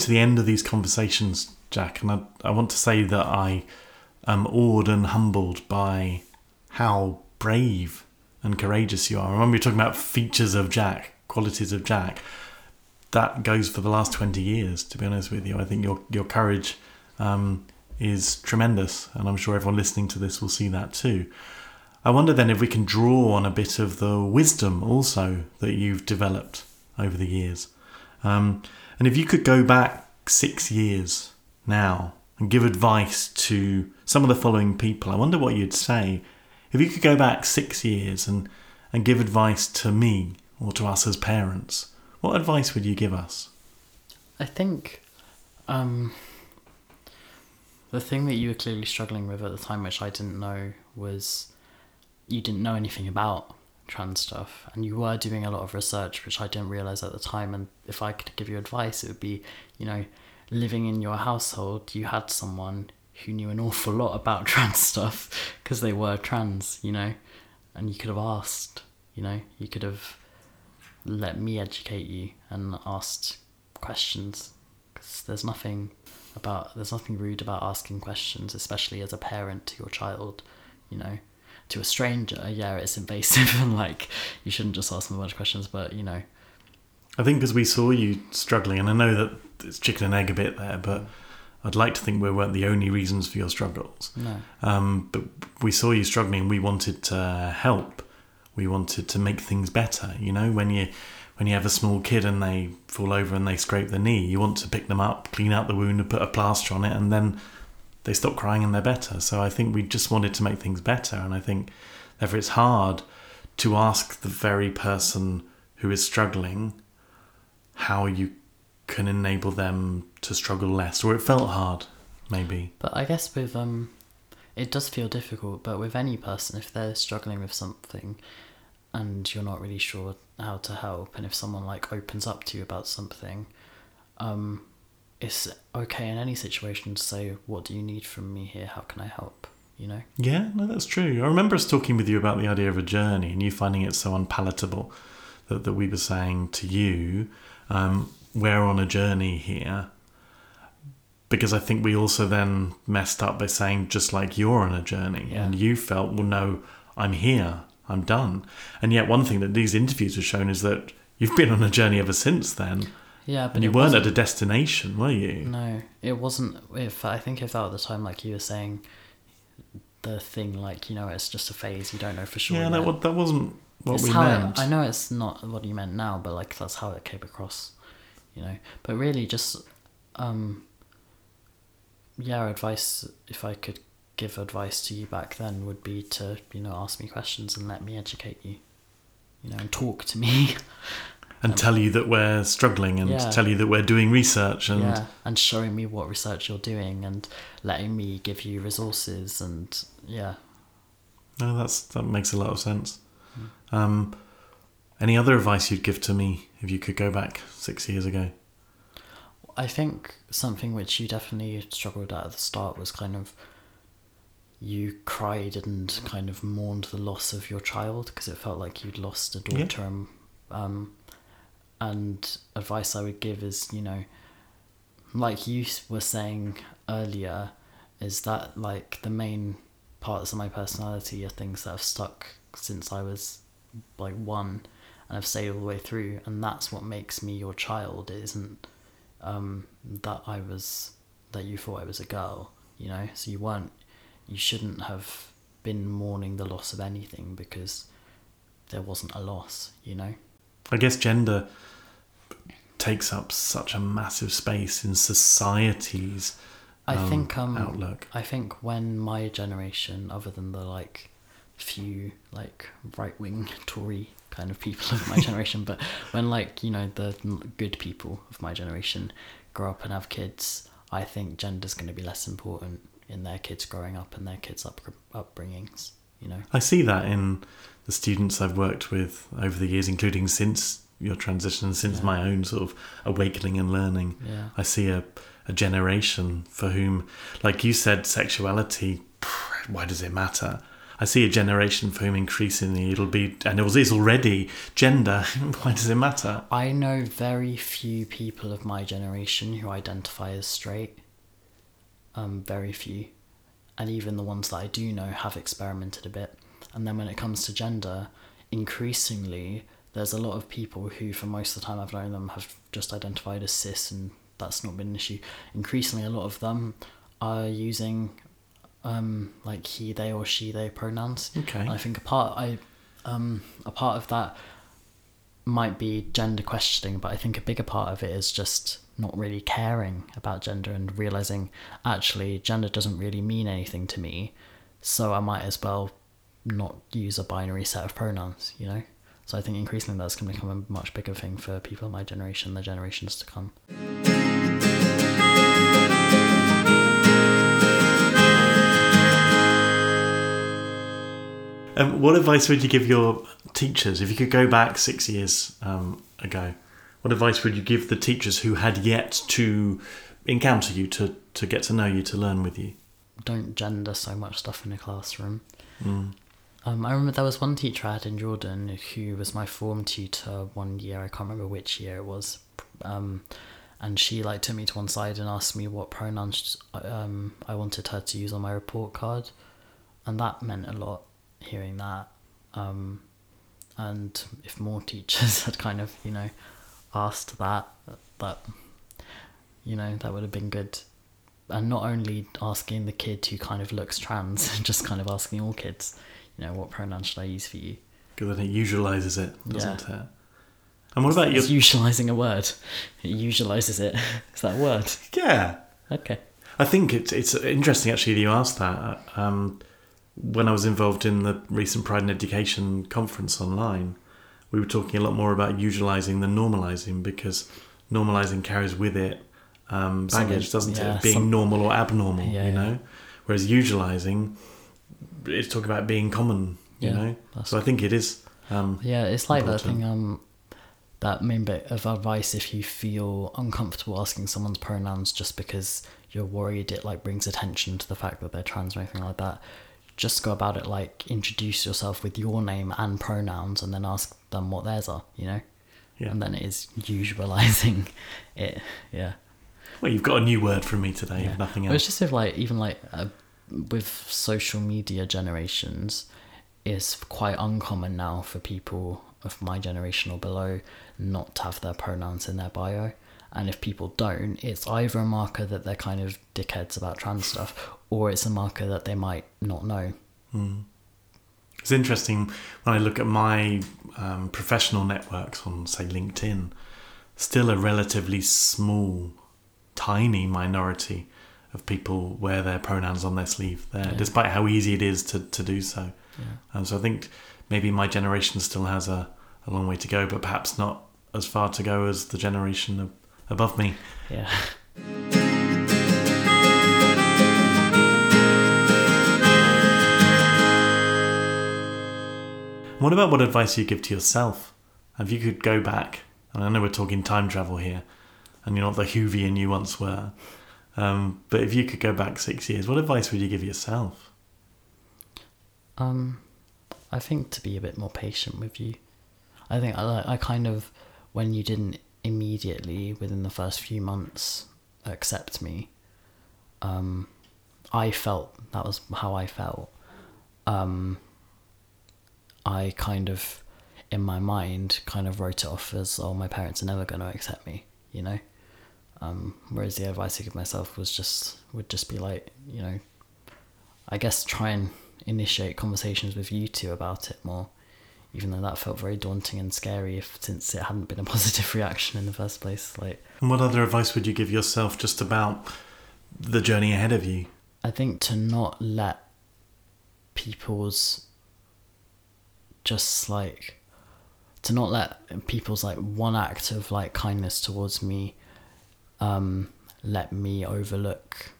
to the end of these conversations, Jack, and I, I want to say that I am awed and humbled by how brave and courageous you are. I remember, you're talking about features of Jack, qualities of Jack. That goes for the last 20 years, to be honest with you. I think your, your courage um, is tremendous, and I'm sure everyone listening to this will see that too. I wonder then if we can draw on a bit of the wisdom also that you've developed over the years. Um, and if you could go back six years now and give advice to some of the following people, I wonder what you'd say. If you could go back six years and, and give advice to me or to us as parents, what advice would you give us? I think um, the thing that you were clearly struggling with at the time, which I didn't know, was you didn't know anything about trans stuff and you were doing a lot of research which I didn't realize at the time and if I could give you advice it would be you know living in your household you had someone who knew an awful lot about trans stuff because they were trans you know and you could have asked you know you could have let me educate you and asked questions because there's nothing about there's nothing rude about asking questions especially as a parent to your child you know to a stranger, yeah, it's invasive and like you shouldn't just ask them a bunch of questions. But you know, I think because we saw you struggling, and I know that it's chicken and egg a bit there, but I'd like to think we weren't the only reasons for your struggles. no, Um, but we saw you struggling. We wanted to help. We wanted to make things better. You know, when you when you have a small kid and they fall over and they scrape the knee, you want to pick them up, clean out the wound, and put a plaster on it, and then they stop crying and they're better. So I think we just wanted to make things better, and I think therefore it's hard to ask the very person who is struggling how you can enable them to struggle less, or it felt hard, maybe. but I guess with um, it does feel difficult. But with any person, if they're struggling with something, and you're not really sure how to help, and if someone like opens up to you about something, um, it's okay in any situation to say, "What do you need from me here? How can I help?" You know. Yeah, no, that's true. I remember us talking with you about the idea of a journey and you finding it so unpalatable that, that we were saying to you, um, we're on a journey here. Because I think we also then messed up by saying, just like you're on a journey. Yeah. And you felt, well, no, I'm here, I'm done. And yet, one thing that these interviews have shown is that you've been on a journey ever since then. Yeah, but And you weren't at a destination, were you? No, it wasn't. If I think if at the time, like you were saying, the thing like you know it's just a phase. You don't know for sure. yeah, that, wa- that wasn't what It's we meant. It, I know it's not what you meant now, but like that's how it came across, you know. But really, just um, yeah, advice. If I could give advice to you back then, would be to you know ask me questions and let me educate you, you know, and talk to me. and tell you that we're struggling and Yeah. tell you that we're doing research and yeah, and showing me what research you're doing and letting me give you resources and yeah. no that's that makes a lot of sense um any other advice you'd give to me if you could go back six years ago I think something which you definitely struggled at at the start was kind of you cried and kind of mourned the loss of your child because it felt like you'd lost a Yeah. daughter. And, um, and advice I would give is, you know, like you were saying earlier, is that like the main parts of my personality are things that have stuck since I was like one and have stayed all the way through, and that's what makes me your child. It isn't um, that I was that you thought I was a girl, you know. So you weren't, you shouldn't have been mourning the loss of anything because there wasn't a loss, you know. I guess gender takes up such a massive space in society's I um, think um, outlook I think when my generation, other than the like few like right wing Tory kind of people of my generation, but when like you know the good people of my generation grow up and have kids, I think gender's going to be less important in their kids growing up and their kids' up upbringings. You know. i see that in the students i've worked with over the years including since your transition since Yeah. my own sort of awakening and learning Yeah. I see a, a generation for whom, like you said, sexuality, why does it matter? I see a generation for whom increasingly it'll be, and it was is already gender. Why does it matter? I know very few people of my generation who identify as straight. Um, very few. And even the ones that I do know have experimented a bit. And then when it comes to gender, increasingly there's a lot of people who, for most of the time I've known them, have just identified as cis, and that's not been an issue. Increasingly, a lot of them are using um, like he, they, or she, they pronouns. Okay. And I think a part I, um, a part of that might be gender questioning, but I think a bigger part of it is just not really caring about gender and realizing actually gender doesn't really mean anything to me, so I might as well not use a binary set of pronouns, you know? So I think increasingly that's going to become a much bigger thing for people of my generation, the generations to come. Um, what advice would you give your teachers if you could go back six years um, ago? What advice would you give the teachers who had yet to encounter you, to, to get to know you, to learn with you? Don't gender so much stuff in the classroom. Mm. Um, I remember there was one teacher I had in Jordan who was my form tutor one year. I can't remember which year it was. Um, and she like took me to one side and asked me what pronouns um, I wanted her to use on my report card, and that meant a lot. Hearing that, um, and if more teachers had kind of you know asked that, that you know that would have been good. And not only asking the kid who kind of looks trans, and just kind of asking all kids you know, what pronoun should I use for you? Because then it usualizes it, doesn't Yeah. it? And what about your? It's usualizing a word. It usualizes it. Is that word? Yeah, Okay. I think it's it's interesting actually that you asked that. Um, when I was involved in the recent Pride in Education conference online, we were talking a lot more about usualizing than normalizing because normalizing carries with it um, baggage, doesn't yeah, it? Being some- normal or abnormal, Yeah, you yeah. know. Whereas usualizing, it's talking about being common, you Yeah, know. So I think it is. Um, Yeah, it's like that thing. Um, that main bit of advice if you feel uncomfortable asking someone's pronouns just because you're worried it like brings attention to the fact that they're trans or anything like that. Just go about it like introduce yourself with your name and pronouns, and then ask them what theirs are. You know, yeah. and then it is usualizing it. Yeah. Well, you've got a new word from me today, Yeah. if nothing Well, it's just if like even like uh, with social media generations, it's quite uncommon now for people of my generation or below not to have their pronouns in their bio. And if people don't, it's either a marker that they're kind of dickheads about trans stuff, or it's a marker that they might not know. It's interesting when I look at my um, professional networks on, say, LinkedIn, still a relatively small, tiny minority of people wear their pronouns on their sleeve there, Yeah. despite how easy it is to, to do so. Yeah. And so I think maybe my generation still has a, a long way to go, but perhaps not as far to go as the generation ab- above me. Yeah. What about what advice you give to yourself? If you could go back, and I know we're talking time travel here, and you're not the Whovian you once were, um, but if you could go back six years, what advice would you give yourself? Um, I think to be a bit more patient with you. I think I I kind of when you didn't immediately within the first few months accept me. Um, I felt that was how I felt. Um, I kind of in my mind kind of wrote it off as oh my parents are never going to accept me, you know. Um, whereas the advice I give myself was just would just be like you know I guess try and initiate conversations with you two about it more, even though that felt very daunting and scary if since it hadn't been a positive reaction in the first place. Like And what other advice would you give yourself just about the journey ahead of you? I think to not let people's just like to not let people's like one act of like kindness towards me um let me overlook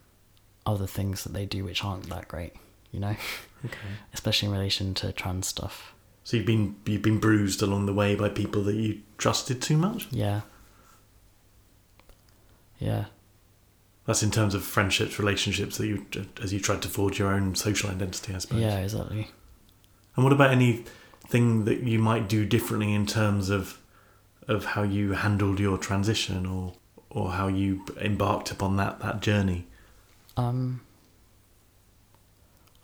other things that they do which aren't that great, you know? Okay. Especially in relation to trans stuff. So you've been you've been bruised along the way by people that you trusted too much. Yeah. Yeah. That's in terms of friendships, relationships that you as you tried to forge your own social identity, I suppose. Yeah, exactly. And what about anything that you might do differently in terms of of how you handled your transition or or how you embarked upon that that journey? Um,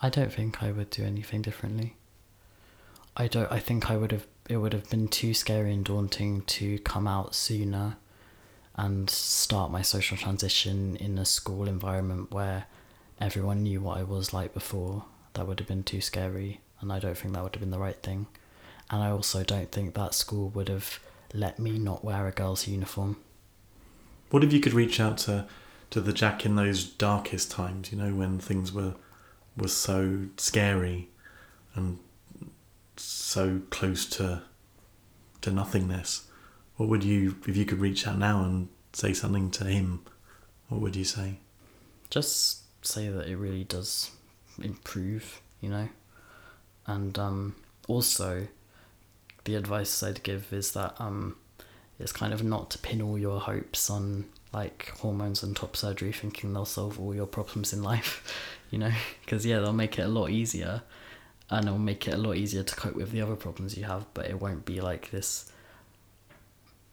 I don't think I would do anything differently. I don't. I think I would have. It would have been too scary and daunting to come out sooner, and start my social transition in a school environment where everyone knew what I was like before. That would have been too scary, and I don't think that would have been the right thing. And I also don't think that school would have let me not wear a girl's uniform. What if you could reach out to to the Jack in those darkest times? You know, when things were were so scary and so close to to nothingness. What would you if you could reach out now and say something to him? What would you say? just say that it really does improve, you know. And um, also, the advice I'd give is that um, it's kind of not to pin all your hopes on like hormones and top surgery, thinking they'll solve all your problems in life, you know. Because yeah, they'll make it a lot easier, and it'll make it a lot easier to cope with the other problems you have. But it won't be like this.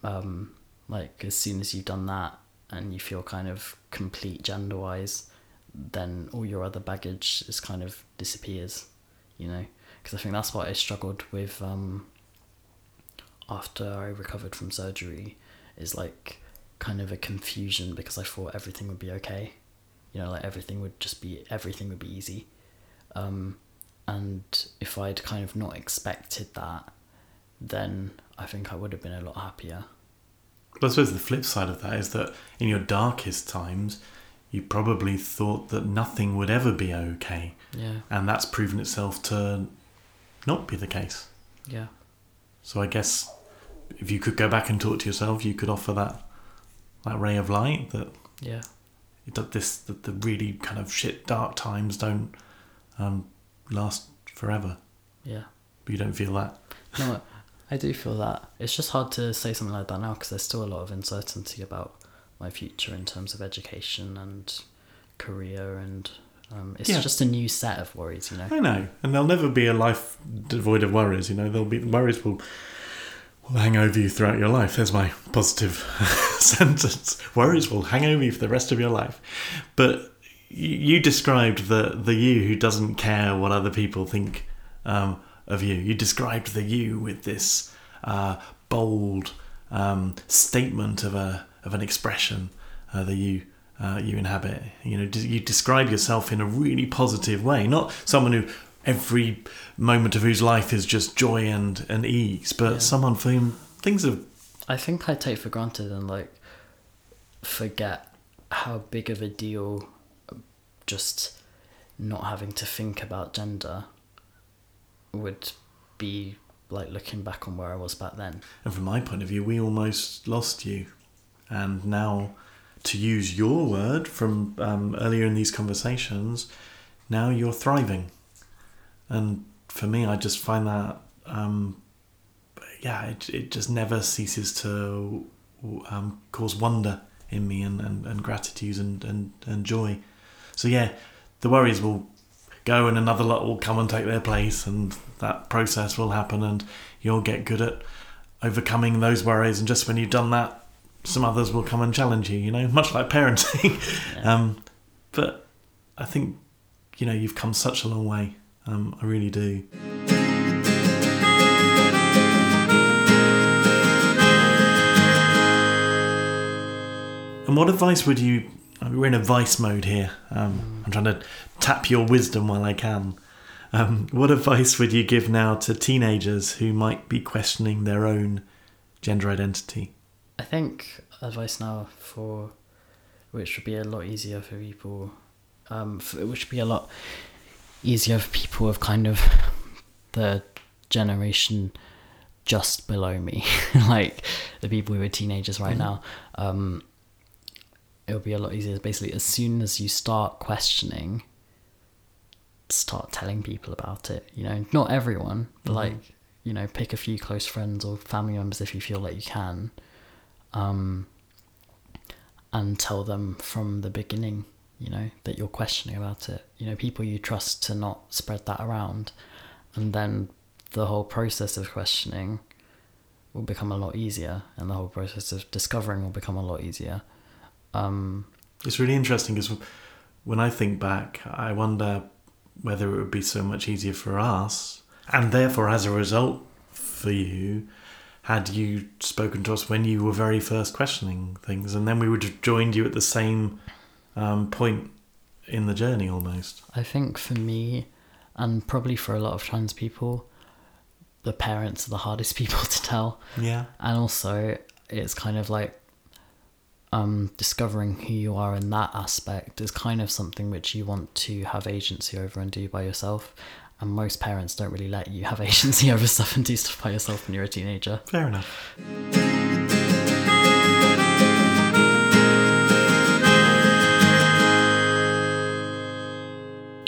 Um, like as soon as you've done that and you feel kind of complete gender wise, then all your other baggage is kind of disappears, you know. Because I think that's what I struggled with um, after I recovered from surgery, is like kind of a confusion because I thought everything would be okay, you know, like everything would just be everything would be easy, um, and if I'd kind of not expected that, then I think I would have been a lot happier. But I suppose the flip side of that is that in your darkest times, you probably thought that nothing would ever be okay, Yeah, and that's proven itself to not be the case. yeah, So I guess if you could go back and talk to yourself, you could offer that that ray of light that yeah. that this that the really kind of shit dark times don't um, last forever. Yeah. But you don't feel that. No, I do feel that. It's just hard to say something like that now because there's still a lot of uncertainty about my future in terms of education and career, and um, it's Yeah. just a new set of worries, you know. I know, and there'll never be a life devoid of worries. You know, there'll be worries will will hang over you throughout your life. There's my positive sentence. Worries will hang over you for the rest of your life. But you, described the the you who doesn't care what other people think um, of you. You described the you with this uh, bold um, statement of a of an expression uh, that you uh, you inhabit. You know, you describe yourself in a really positive way, not someone who every moment of whose life is just joy and, and ease, but Yeah. someone for whom things are I think I take for granted and like forget how big of a deal just not having to think about gender would be like looking back on where I was back then. And from my point of view, we almost lost you. And now, to use your word from um, earlier in these conversations, now you're thriving. And for me, I just find that, um, yeah, it, it just never ceases to um, cause wonder in me and, and, and gratitude and, and, and joy. So, yeah, the worries will go and another lot will come and take their place and that process will happen and you'll get good at overcoming those worries and just when you've done that some others will come and challenge you you know much like parenting Yeah. um, but i think you know you've come such a long way um, i really do. And what advice would you we're in advice mode here. Um, i'm trying to tap your wisdom while i can. Um, what advice would you give now to teenagers who might be questioning their own gender identity? I think advice now for which would be a lot easier for people, um, f which would be a lot easier for people of kind of the generation just below me, like the people who are teenagers right Mhm. now. Um, it'll be a lot easier. Basically, as soon as you start questioning, start telling people about it. You know, not everyone, but Mhm. like you know, pick a few close friends or family members if you feel like you can um, and tell them from the beginning, you know, that you're questioning about it. You know, people you trust to not spread that around, and then the whole process of questioning will become a lot easier, and the whole process of discovering will become a lot easier. Um, It's really interesting because when I think back, I wonder whether it would be so much easier for us, and therefore, as a result, for you, had you spoken to us when you were very first questioning things, and then we would have joined you at the same um, point in the journey almost. I think for me, and probably for a lot of trans people, the parents are the hardest people to tell. Yeah. and also it's kind of like um, discovering who you are in that aspect is kind of something which you want to have agency over and do by yourself and most parents don't really let you have agency over stuff and do stuff by yourself when you're a teenager Fair enough.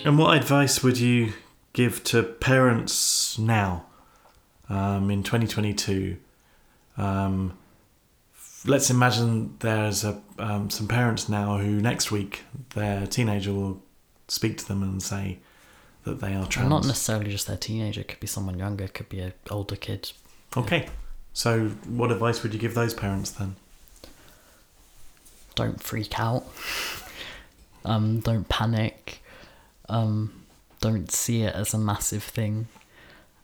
And what advice would you give to parents now um, in 2022? Um, f- let's imagine there's a, um, some parents now who next week their teenager will speak to them and say that they are trans. and not necessarily just their teenager it could be someone younger it could be an older kid Okay. So, what advice would you give those parents then? don't freak out um, don't panic um, don't see it as a massive thing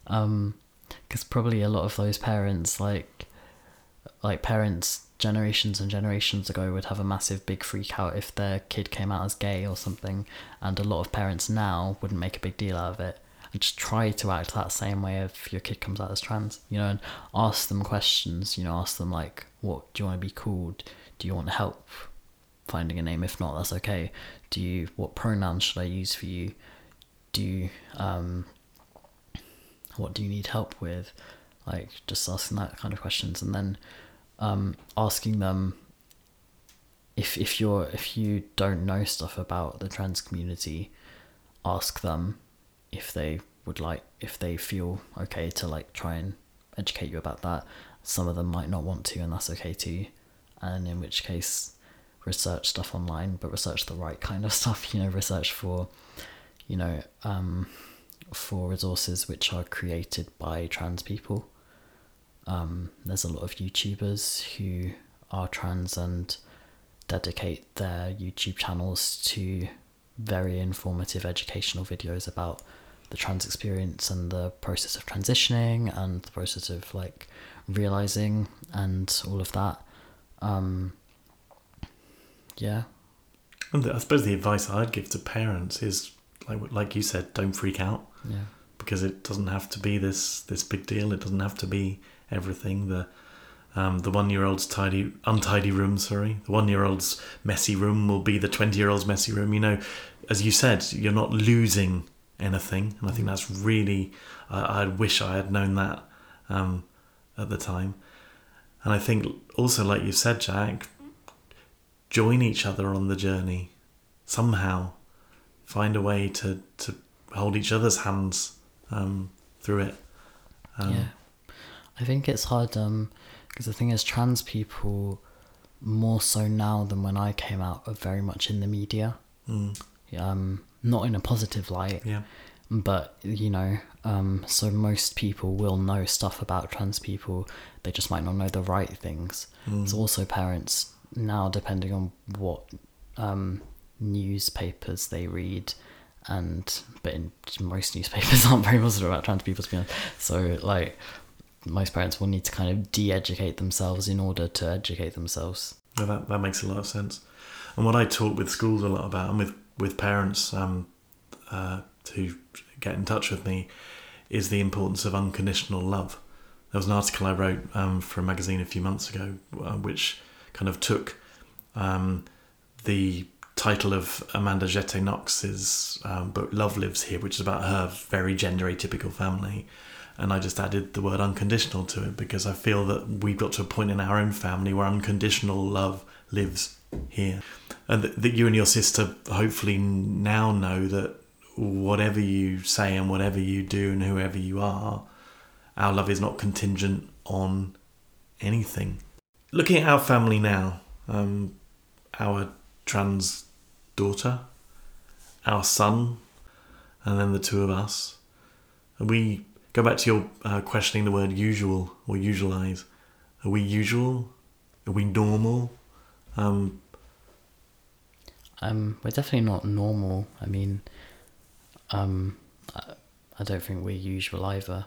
because probably a lot of those parents like like parents generations and generations ago would have a massive big freak out if their kid came out as gay or something and a lot of parents now wouldn't make a big deal out of it. And just try to act that same way if your kid comes out as trans you know and ask them questions you know ask them like what do you want to be called? Do you want to help finding a name? If not that's okay do you what pronouns should i use for you? Do you um what do you need help with? Like just asking that kind of questions and then um asking them if if you're if you don't know stuff about the trans community ask them if they would like if they feel okay to like try and educate you about that. Some of them might not want to and that's okay too. And in which case research stuff online but research the right kind of stuff you know research for you know um for resources which are created by trans people. Um there's a lot of youtubers who are trans and dedicate their youtube channels to very informative educational videos about the trans experience and the process of transitioning and the process of like realizing and all of that. Um yeah And I suppose the advice I'd give to parents is, like like you said, don't freak out yeah because it doesn't have to be this this big deal. It doesn't have to be everything. The um, the one year old's tidy untidy room, sorry, the one year old's messy room will be the twenty year old's messy room. You know, as you said, you're not losing anything, and I think that's really. I, I wish I had known that um, at the time, and I think also, like you said, Jack, join each other on the journey somehow. Find a way to to hold each other's hands um, through it. Um, yeah i think it's hard um because the thing is trans people more so now than when i came out are very much in the media mm, um not in a positive light yeah. but you know um so most people will know stuff about trans people they just might not know the right things Mm. so also parents now depending on what um newspapers they read and but in most newspapers aren't very positive about trans people to be honest so like most parents will need to kind of de-educate themselves in order to educate themselves No, that that makes a lot of sense. And what I talk with schools a lot about, and with with parents um, uh, to get in touch with me, is the importance of unconditional love. There was an article I wrote um, for a magazine a few months ago, uh, which kind of took um, the title of Amanda Jette Knox's um, book "Love Lives Here," which is about her very gender atypical family, and I just added the word unconditional to it because I feel that we've got to a point in our own family where unconditional love lives here. And that, that you and your sister hopefully now know that whatever you say and whatever you do and whoever you are, our love is not contingent on anything. Looking at our family now, um, our trans daughter, our son, and then the two of us are we go back to your uh, questioning the word usual or usualize. Are we usual? Are we normal? Um, Um, we're definitely not normal. I mean, um, I, I don't think we're usual either.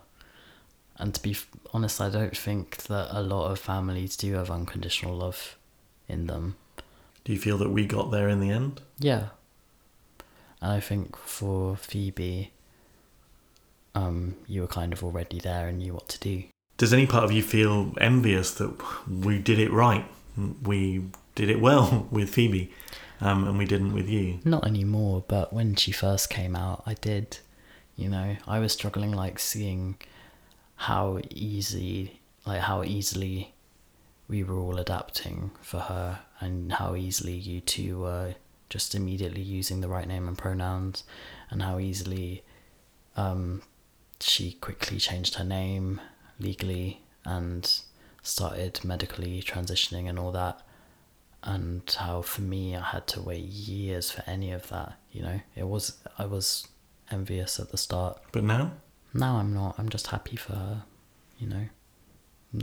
And to be honest, I don't think that a lot of families do have unconditional love in them. do you feel that we got there in the end? Yeah. And I think for Phoebe, um, you were kind of already there and knew what to do. Does any part of you feel envious that we did it right? We did it well with Phoebe, um, and we didn't with you. Not anymore, but when she first came out, I did. You know, I was struggling like seeing how easy, like how easily we were all adapting for her, and how easily you two were just immediately using the right name and pronouns, and how easily um, she quickly changed her name legally and started medically transitioning and all that and how for me I had to wait years for any of that. You know, it was I was envious at the start. But now, Now I'm not. I'm just happy for her. You know,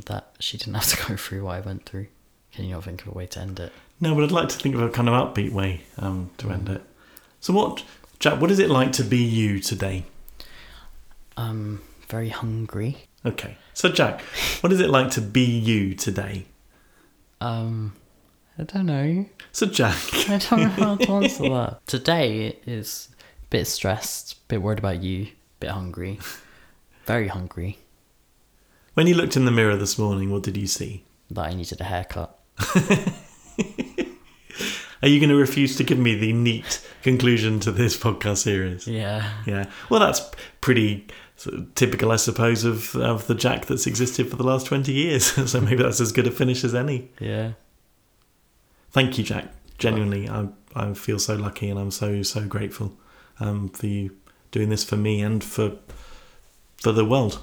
that she didn't have to go through what I went through. Can you not think of a way to end it? no, but I'd like to think of a kind of upbeat way um, to end it. So, what, Jack? What is it like to be you today? Um, very hungry. Okay, so Jack, what is it like to be you today? Um, I don't know. So, Jack, I don't know how to answer that. Today is a bit stressed, a bit worried about you, bit hungry, very hungry. when you looked in the mirror this morning, what did you see? That I needed a haircut. Are you going to refuse to give me the neat conclusion to this podcast series? Yeah. Yeah. Well, that's pretty typical, I suppose, of of the Jack that's existed for the last twenty years. so maybe that's as good a finish as any. Yeah. Thank you, Jack. Genuinely, I I feel so lucky, and I'm so so grateful um, for you doing this for me and for for the world.